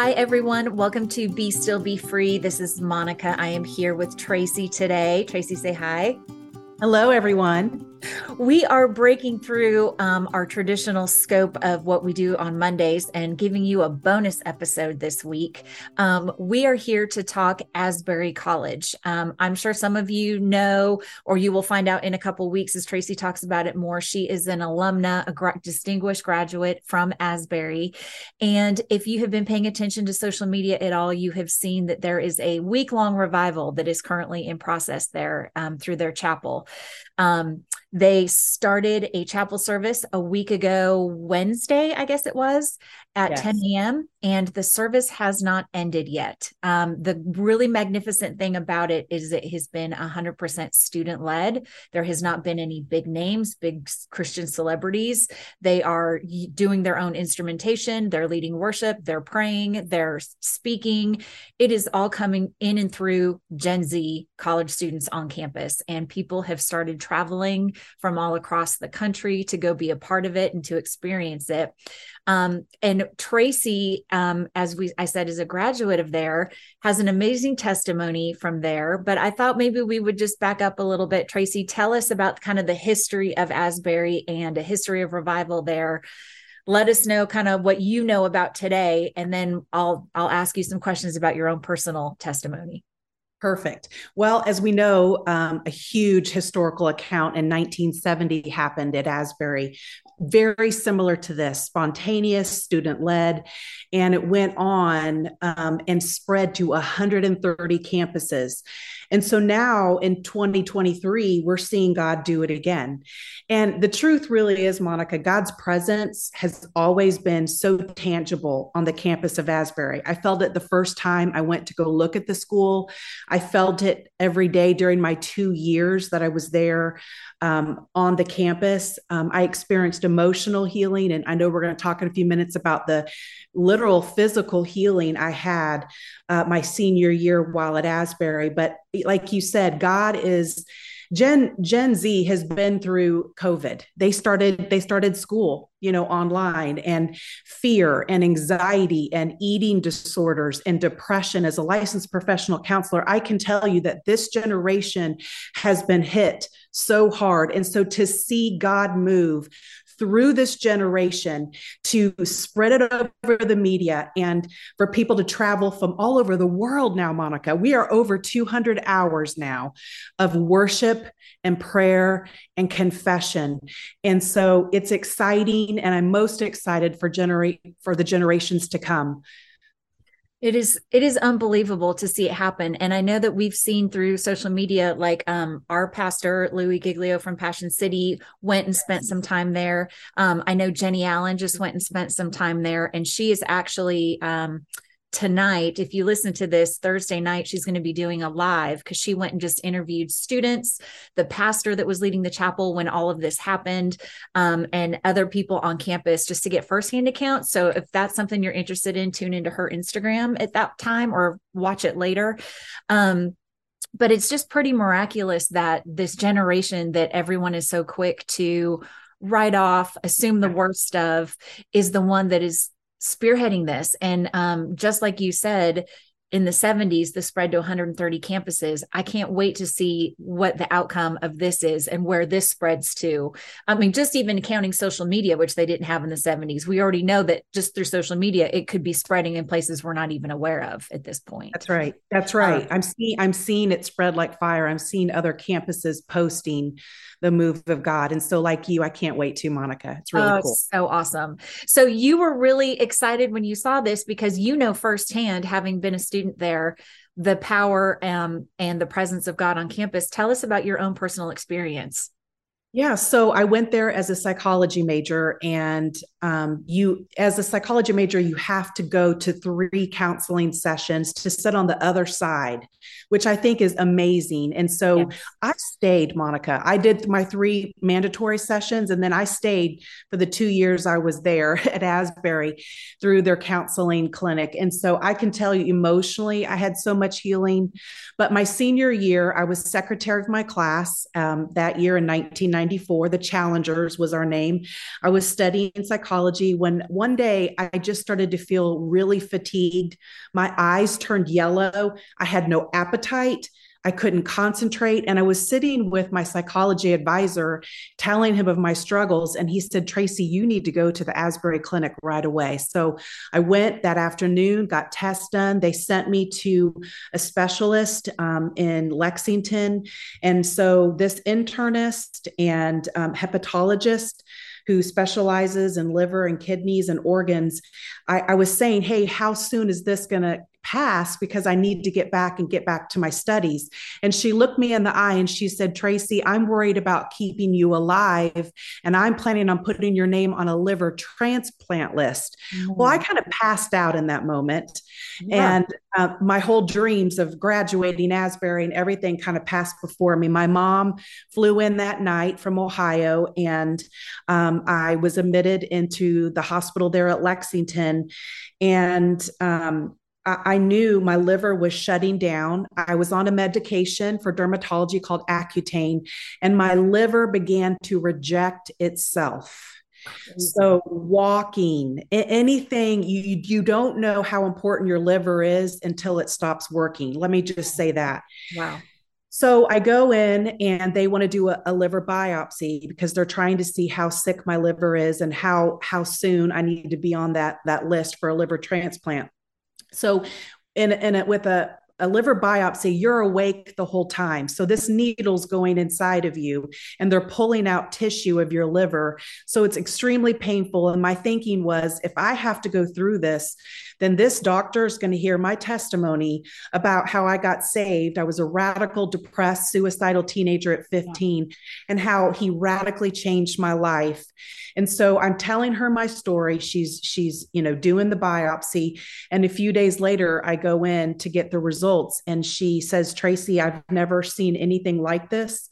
Hi, everyone. Welcome to Be Still Be Free. This is Monica. I am here with Tracy today. Tracy, say hi. Hello, everyone. We are breaking through um, our traditional scope of what we do on Mondays and giving you a bonus episode this week. Um, we are here to talk Asbury College. Um, I'm sure some of you know, or you will find out in a couple weeks as Tracy talks about it more. She is an alumna, a gra- distinguished graduate from Asbury. And if you have been paying attention to social media at all, you have seen that there is a week long revival that is currently in process there um, through their chapel. Um, they started a chapel service a week ago, Wednesday, I guess it was, at yes. 10 a.m. And the service has not ended yet. Um, the really magnificent thing about it is it has been 100% student led. There has not been any big names, big Christian celebrities. They are doing their own instrumentation, they're leading worship, they're praying, they're speaking. It is all coming in and through Gen Z college students on campus. And people have started traveling from all across the country to go be a part of it and to experience it. Um, and Tracy, um, as we I said, is a graduate of there, has an amazing testimony from there. But I thought maybe we would just back up a little bit. Tracy, tell us about kind of the history of Asbury and a history of revival there let us know kind of what you know about today and then i'll i'll ask you some questions about your own personal testimony Perfect. Well, as we know, um, a huge historical account in 1970 happened at Asbury, very similar to this, spontaneous, student led, and it went on um, and spread to 130 campuses. And so now in 2023, we're seeing God do it again. And the truth really is, Monica, God's presence has always been so tangible on the campus of Asbury. I felt it the first time I went to go look at the school. I felt it every day during my two years that I was there um, on the campus. Um, I experienced emotional healing, and I know we're going to talk in a few minutes about the literal physical healing I had uh, my senior year while at Asbury. But like you said, God is Gen Gen Z has been through COVID. They started they started school, you know, online and fear and anxiety and eating disorders and depression as a licensed professional counselor, I can tell you that this generation has been hit so hard. And so to see God move through this generation to spread it over the media and for people to travel from all over the world now, Monica. We are over 200 hours now of worship and prayer and confession. And so it's exciting and I'm most excited for generate for the generations to come it is it is unbelievable to see it happen. And I know that we've seen through social media, like um, our pastor, Louis Giglio from Passion City, went and spent some time there. Um, I know Jennie Allen just went and spent some time there, and she is actually um, tonight, if you listen to this Thursday night, she's going to be doing a live because she went and just interviewed students, the pastor that was leading the chapel when all of this happened, um, and other people on campus just to get firsthand accounts. So if that's something you're interested in, tune into her Instagram at that time or watch it later. Um, but it's just pretty miraculous that this generation that everyone is so quick to write off, assume the worst of, is the one that is spearheading this. And um, just like you said, in the 70s, the spread to 130 campuses. I can't wait to see what the outcome of this is and where this spreads to. I mean, just even counting social media, which they didn't have in the 70s, we already know that just through social media, it could be spreading in places we're not even aware of at this point. That's right. That's right. Um, I'm seeing I'm seeing it spread like fire. I'm seeing other campuses posting the move of God. And so, like you, I can't wait to, Monica. It's really oh, cool. So awesome. So, you were really excited when you saw this because you know firsthand, having been a student there, the power um, and the presence of God on campus. Tell us about your own personal experience. Yeah, so I went there as a psychology major, and um, you, as a psychology major, you have to go to three counseling sessions to sit on the other side, which I think is amazing. And so yes. I stayed, Monica. I did my three mandatory sessions, and then I stayed for the two years I was there at Asbury through their counseling clinic. And so I can tell you emotionally, I had so much healing. But my senior year, I was secretary of my class um, that year in 1990. 1994. The Challengers was our name. I was studying psychology when one day I just started to feel really fatigued. My eyes turned yellow. I had no appetite. I couldn't concentrate. And I was sitting with my psychology advisor telling him of my struggles. And he said, Tracy, you need to go to the Asbury Clinic right away. So I went that afternoon, got tests done. They sent me to a specialist um, in Lexington. And so this internist and um, hepatologist, who specializes in liver and kidneys and organs, I, I was saying, Hey, how soon is this going to pass because I need to get back and get back to my studies. And she looked me in the eye and she said, Tracy, I'm worried about keeping you alive. And I'm planning on putting your name on a liver transplant list. Mm-hmm. Well, I mm. kind of passed out in that moment. Yeah. And uh, my whole dreams of graduating Asbury and everything kind of passed before me. My mom flew in that night from Ohio, and um, I was admitted into the hospital there at Lexington. And um, I knew my liver was shutting down. I was on a medication for dermatology called Accutane, and my liver began to reject itself. So walking, anything you you don't know how important your liver is until it stops working. Let me just say that. Wow. So I go in and they want to do a, a, liver biopsy because they're trying to see how sick my liver is and how how soon I need to be on that that list for a liver transplant. So, in, in a, with a, a liver biopsy, you're awake the whole time. So this needle's going inside of you and they're pulling out tissue of your liver. So it's extremely painful. And my thinking was if I have to go through this, then this doctor is going to hear my testimony about how I got saved. I was a radical, depressed, suicidal teenager at 15 and how he radically changed my life. And so I'm telling her my story. She's she's, you know, doing the biopsy and a few days later I go in to get the results and she says, "Tracy, I've never seen anything like this."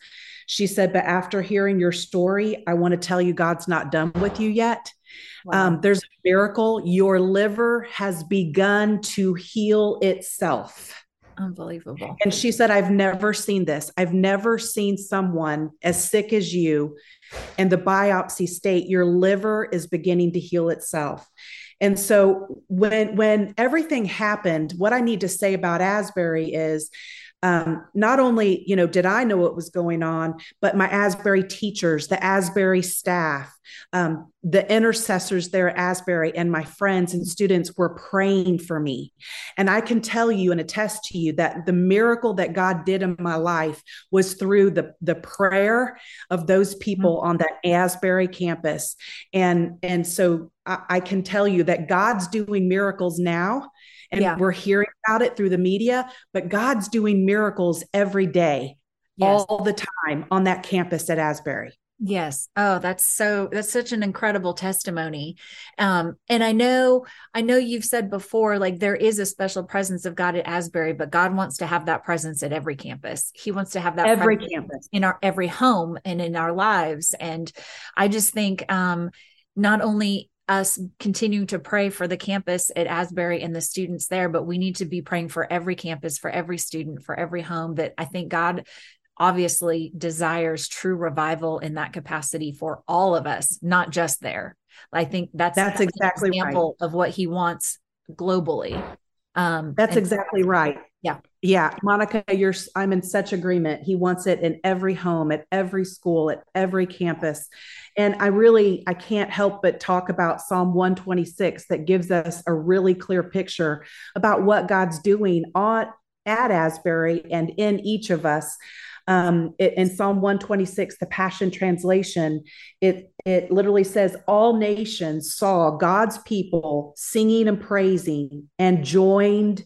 She said, But after hearing your story, I want to tell you God's not done with you yet. Wow. Um, there's a miracle. Your liver has begun to heal itself. Unbelievable. And she said, I've never seen this. I've never seen someone as sick as you. And the biopsy state, your liver is beginning to heal itself. And so when when everything happened, what I need to say about Asbury is um, not only you know did i know what was going on but my asbury teachers the asbury staff um, the intercessors there at asbury and my friends and students were praying for me and i can tell you and attest to you that the miracle that god did in my life was through the the prayer of those people mm-hmm. on that asbury campus and and so I, I can tell you that god's doing miracles now and yeah. we're hearing about it through the media, but God's doing miracles every day, yes. all the time on that campus at Asbury. Yes. Oh, that's so that's such an incredible testimony. Um and I know I know you've said before like there is a special presence of God at Asbury, but God wants to have that presence at every campus. He wants to have that every campus in our every home and in our lives and I just think um not only us continuing to pray for the campus at Asbury and the students there, but we need to be praying for every campus, for every student, for every home that I think God obviously desires true revival in that capacity for all of us, not just there. I think that's that's exactly example right. of what he wants globally. Um, that's exactly right. Yeah. Yeah, Monica, you're I'm in such agreement. He wants it in every home, at every school, at every campus. And I really I can't help but talk about Psalm 126 that gives us a really clear picture about what God's doing on at Asbury and in each of us. Um, it, in Psalm 126, the Passion Translation, it it literally says, "All nations saw God's people singing and praising and joined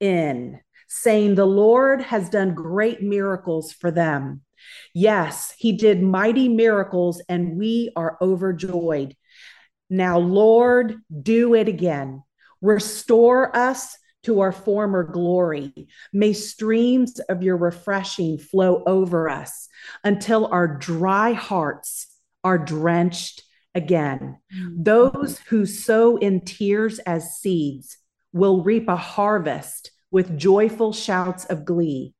in." Saying, The Lord has done great miracles for them. Yes, he did mighty miracles, and we are overjoyed. Now, Lord, do it again. Restore us to our former glory. May streams of your refreshing flow over us until our dry hearts are drenched again. Those who sow in tears as seeds will reap a harvest with joyful shouts of glee.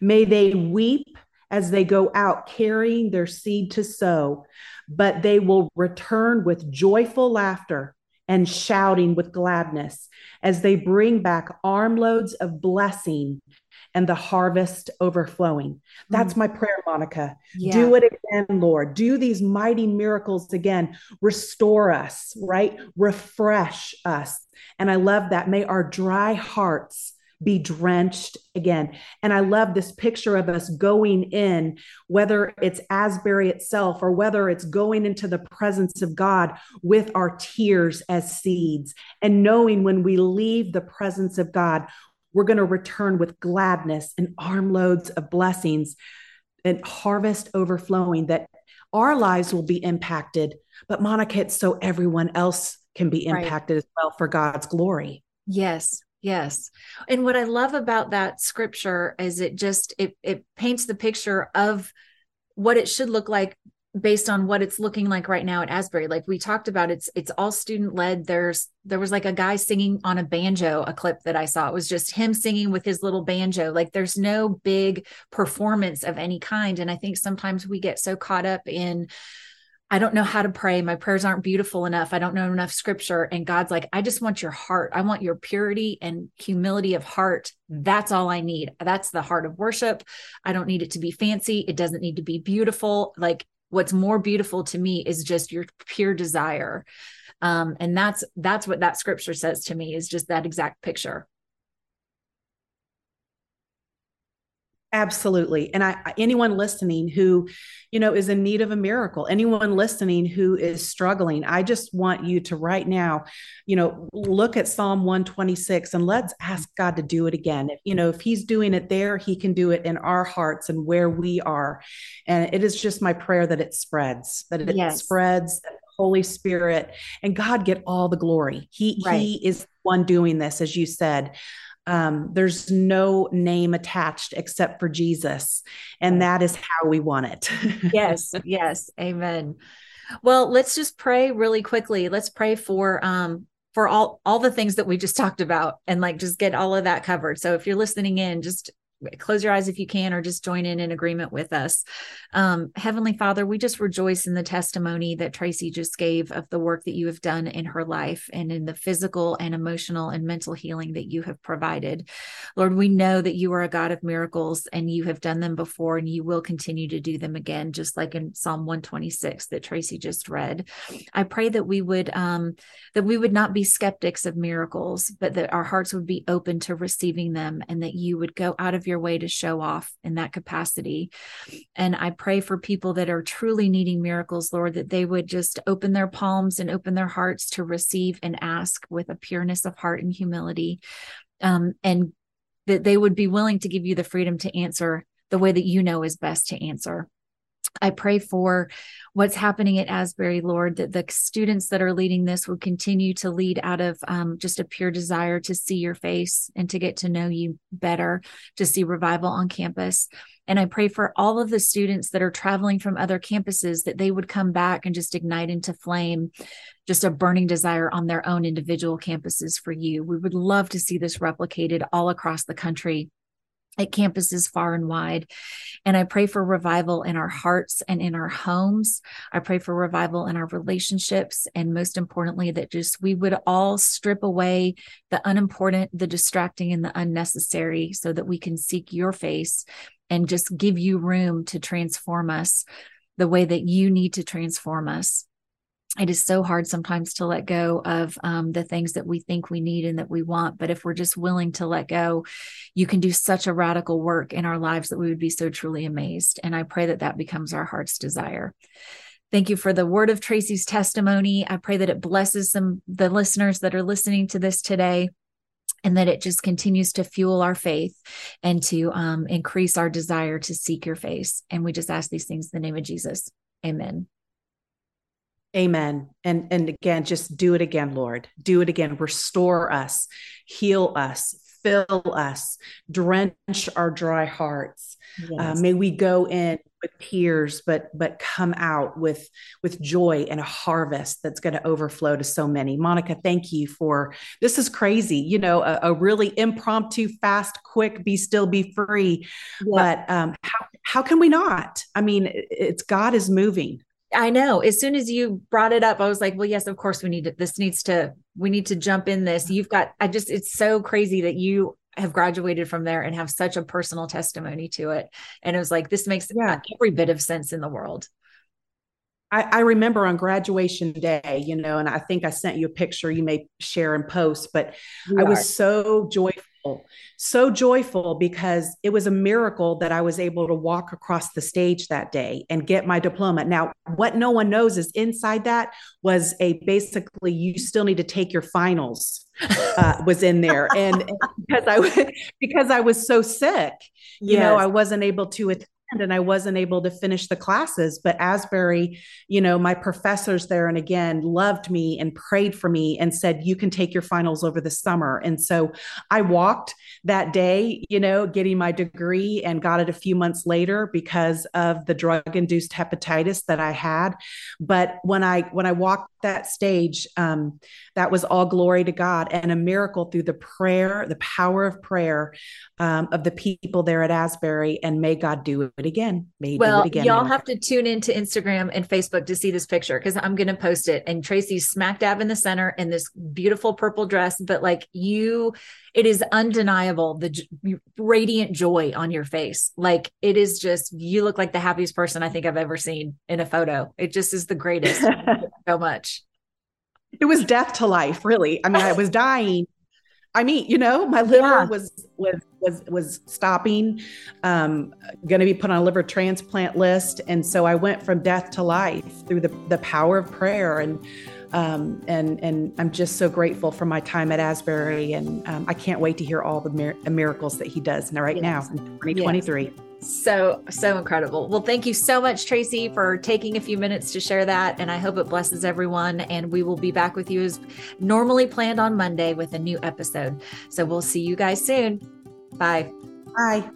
May they weep as they go out carrying their seed to sow, but they will return with joyful laughter and shouting with gladness as they bring back armloads of blessing and the harvest overflowing. That's mm. my prayer, Monica. Yeah. Do it again, Lord. Do these mighty miracles again. Restore us, right? Refresh us. And I love that. May our dry hearts be drenched again. And I love this picture of us going in, whether it's Asbury itself or whether it's going into the presence of God with our tears as seeds and knowing when we leave the presence of God, we're going to return with gladness and armloads of blessings and harvest overflowing that our lives will be impacted. But Monica, it's so everyone else can be impacted right. as well for God's glory. Yes, yes and what i love about that scripture is it just it it paints the picture of what it should look like based on what it's looking like right now at Asbury. Like we talked about, it's it's all student led. There's there was like a guy singing on a banjo, a clip that I saw. It was just him singing with his little banjo. Like there's no big performance of any kind. And I think sometimes we get so caught up in I don't know how to pray. My prayers aren't beautiful enough. I don't know enough scripture. And God's like, I just want your heart. I want your purity and humility of heart. That's all I need. That's the heart of worship. I don't need it to be fancy. It doesn't need to be beautiful. Like what's more beautiful to me is just your pure desire um, and that's that's what that scripture says to me is just that exact picture absolutely. And i anyone listening who you know is in need of a miracle anyone listening who is struggling i just want you to right now you know look at psalm 126 and let's ask god to do it again. If you know if he's doing it there he can do it in our hearts and where we are. And it is just my prayer that it spreads that it yes. spreads that holy spirit and god get all the glory. He right. he is one doing this as you said um, there's no name attached except for Jesus. And that is how we want it. yes, yes. Amen. Well, let's just pray really quickly. Let's pray for um for all all the things that we just talked about and like just get all of that covered. So if you're listening in, just close your eyes if you can or just join in in agreement with us. Um, heavenly father we just rejoice in the testimony that tracy just gave of the work that you have done in her life and in the physical and emotional and mental healing that you have provided. Lord we know that you are a god of miracles and you have done them before and you will continue to do them again just like in psalm 126 that tracy just read. I pray that we would um, that we would not be skeptics of miracles but that our hearts would be open to receiving them and that you would go out of your your way to show off in that capacity. And I pray for people that are truly needing miracles, Lord, that they would just open their palms and open their hearts to receive and ask with a pureness of heart and humility. Um, and that they would be willing to give you the freedom to answer the way that you know is best to answer. I pray for what's happening at Asbury, Lord, that the students that are leading this will continue to lead out of um, just a pure desire to see your face and to get to know you better, to see revival on campus. And I pray for all of the students that are traveling from other campuses that they would come back and just ignite into flame, just a burning desire on their own individual campuses for you. We would love to see this replicated all across the country at campuses far and wide. And I pray for revival in our hearts and in our homes. I pray for revival in our relationships. And most importantly, that just we would all strip away the unimportant, the distracting, and the unnecessary so that we can seek your face and just give you room to transform us the way that you need to transform us it is so hard sometimes to let go of um, the things that we think we need and that we want. But if we're just willing to let go, you can do such a radical work in our lives that we would be so truly amazed. And I pray that that becomes our heart's desire. Thank you for the word of Tracy's testimony. I pray that it blesses some the listeners that are listening to this today and that it just continues to fuel our faith and to um, increase our desire to seek your face. And we just ask these things in the name of Jesus. Amen. Amen. And and again, just do it again, Lord. Do it again. Restore us, heal us, fill us, drench our dry hearts. Uh, yes. Uh, may we go in with tears, but but come out with with joy and a harvest that's going to overflow to so many. Monica, thank you for this. Is crazy, you know, a, a really impromptu, fast, quick, be still, be free. Yeah. But um, how how can we not? I mean, it's God is moving. I know. As soon as you brought it up, I was like, well, yes, of course we need to, this needs to, we need to jump in this. You've got, I just, it's so crazy that you have graduated from there and have such a personal testimony to it. And it was like, this makes yeah. every bit of sense in the world. I, I, remember on graduation day, you know, and I think I sent you a picture you may share and post, but you I are. was so joyful so joyful because it was a miracle that I was able to walk across the stage that day and get my diploma. Now, what no one knows is inside that was a basically you still need to take your finals uh, was in there, and, and because I because I was so sick, you yes. know, I wasn't able to attend and I wasn't able to finish the classes. But Asbury, you know, my professors there and again loved me and prayed for me and said, You can take your finals over the summer. And so I walked that day, you know, getting my degree and got it a few months later because of the drug induced hepatitis that I had. But when I when I walked that stage, um, that was all glory to God and a miracle through the prayer, the power of prayer um, of the people there at Asbury. And may God do it again. May well, do it again. Y'all have to tune into Instagram and Facebook to see this picture because I'm going to post it. And Tracy's smack dab in the center in this beautiful purple dress. But like you, it is undeniable the j- radiant joy on your face. Like it is just, you look like the happiest person I think I've ever seen in a photo. It just is the greatest. so much. It was death to life, really. I mean, I was dying. I mean, you know, my liver yeah. was was was was stopping, um, going to be put on a liver transplant list, and so I went from death to life through the the power of prayer and um, and and I'm just so grateful for my time at Asbury, and um, I can't wait to hear all the mir- miracles that he does now, right yes. now in 2023. Yes. So, so incredible. Well, thank you so much, Tracy, for taking a few minutes to share that. And I hope it blesses everyone. And we will be back with you as normally planned on Monday with a new episode. So we'll see you guys soon. Bye. Bye.